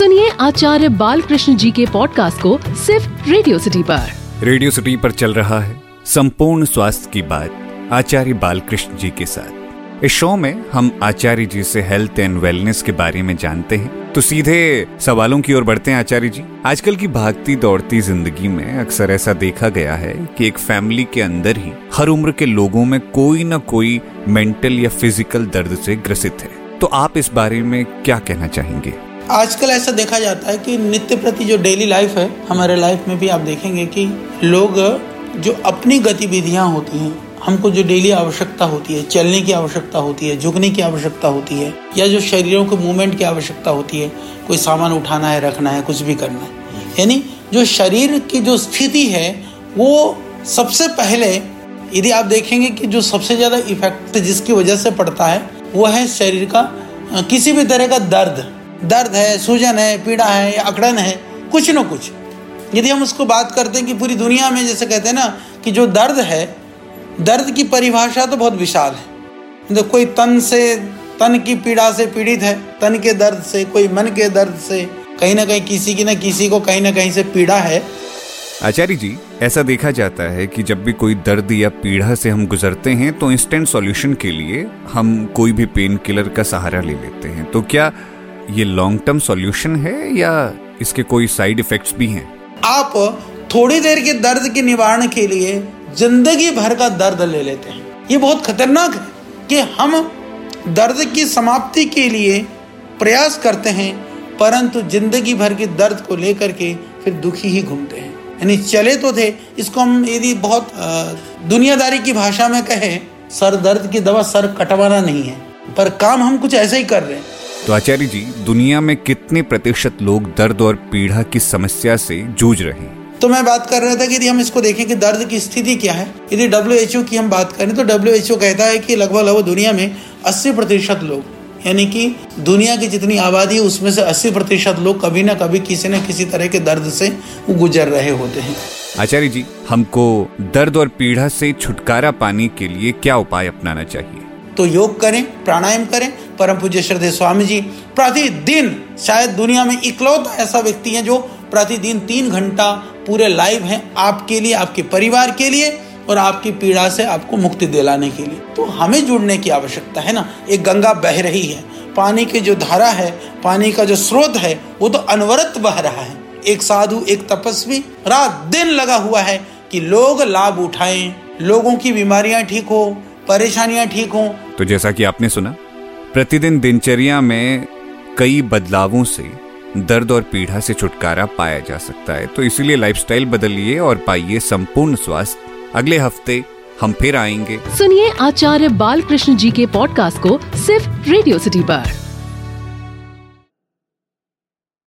सुनिए आचार्य बालकृष्ण जी के पॉडकास्ट को सिर्फ़ रेडियो सिटी पर। रेडियो सिटी पर चल रहा है संपूर्ण स्वास्थ्य की बात आचार्य बालकृष्ण जी के साथ। इस शो में हम आचार्य जी से हेल्थ एंड वेलनेस के बारे में जानते हैं। तो सीधे सवालों की ओर बढ़ते हैं आचार्य जी। आजकल की भागती दौड़ती ज़िंदगी में अक्सर ऐसा देखा गया है कि एक फैमिली के अंदर ही हर उम्र के लोगों में कोई ना कोई मेंटल या फ़िज़िकल दर्द से ग्रसित है। तो आप इस बारे में क्या कहना चाहेंगे? आजकल ऐसा देखा जाता है कि नित्य प्रति जो डेली लाइफ है, हमारे लाइफ में भी आप देखेंगे कि लोग जो अपनी गतिविधियाँ होती हैं, हमको जो डेली आवश्यकता होती है, चलने की आवश्यकता होती है, झुकने की आवश्यकता होती है, या जो शरीरों के मूवमेंट की आवश्यकता होती है, कोई सामान उठाना है, रखना है, कुछ भी करना है। यानी जो शरीर की जो स्थिति है, वो सबसे पहले यदि आप देखेंगे कि जो सबसे ज़्यादा इफ़ेक्ट जिसकी वजह से पड़ता है, वो है शरीर का किसी भी तरह का दर्द। दर्द है, सूजन है, पीड़ा है, या अकड़न है, कुछ न कुछ। यदि हम उसको बात करते हैं कि पूरी दुनिया में जैसे कहते हैं ना कि जो दर्द है, दर्द की परिभाषा तो बहुत विशाल है। तो कोई तन से, तन की पीड़ा से पीड़ित है, तन के दर्द से, कोई मन के दर्द से, कहीं ना कहीं किसी की ना किसी को कहीं ना कहीं से पीड़ा है। आचार्य जी, ऐसा देखा जाता है कि जब भी कोई दर्द या पीड़ा से हम गुजरते हैं तो इंस्टेंट सॉल्यूशन के लिए हम कोई भी पेन किलर का सहारा ले लेते हैं। तो क्या ये लॉन्ग टर्म सॉल्यूशन है या इसके कोई साइड इफेक्ट्स भी हैं? आप थोड़ी देर के दर्द के निवारण के लिए ज़िंदगी भर का दर्द ले लेते हैं। ये बहुत खतरनाक है कि हम दर्द की समाप्ति के लिए प्रयास करते हैं, परंतु ज़िंदगी भर के दर्द को लेकर के फिर दुखी ही घूमते हैं। यानी चले तो थे, इसको हम यदि बहुत दुनियादारी की भाषा में कहें, सर दर्द की दवा सर कटवाना नहीं है। पर काम हम कुछ ऐसे ही कर रहे हैं। तो आचार्य जी दुनिया में कितने प्रतिशत लोग दर्द और पीड़ा की समस्या से जूझ रहे हैं? तो मैं बात कर रहा था कि यदि हम इसको देखें कि दर्द की स्थिति क्या है यदि डब्ल्यूएचओ की हम बात करें तो डब्ल्यूएचओ कहता है कि लगभग लगभग दुनिया में 80 प्रतिशत लोग यानी कि दुनिया की जितनी आबादी है उसमें से 80 प्रतिशत लोग कभी ना कभी किसी न किसी तरह के दर्द से गुजर रहे होते हैं। आचार्य जी हमको दर्द और पीड़ा से छुटकारा पाने के लिए क्या उपाय अपनाना चाहिए? तो योग करें, प्राणायाम करें। परम पूज्य श्रद्धे स्वामी जी प्रतिदिन शायद दुनिया में इकलौता ऐसा व्यक्ति है जो प्रतिदिन तीन घंटा पूरे लाइव हैं आपके लिए, आपके परिवार के लिए और आपकी पीड़ा से आपको मुक्ति दिलाने के लिए। तो हमें जुड़ने की आवश्यकता है ना? एक गंगा बह रही है। पानी की जो धारा है, पानी का जो स्रोत है, वो तो अनवरत बह रहा है। एक साधु, एक तपस्वी, रात दिन लगा हुआ है कि लोग लाभ उठाएँ, लोगों की बीमारियाँ ठीक हो परेशानियाँ ठीक हों। तो जैसा कि आपने सुना प्रतिदिन दिनचर्या में कई बदलावों से दर्द और पीड़ा से छुटकारा पाया जा सकता है। तो इसीलिए लाइफस्टाइल बदलिए और पाइए संपूर्ण स्वास्थ्य। अगले हफ़्ते हम फिर आएँगे। सुनिए आचार्य बालकृष्ण जी के पॉडकास्ट को सिर्फ़ रेडियो सिटी पर।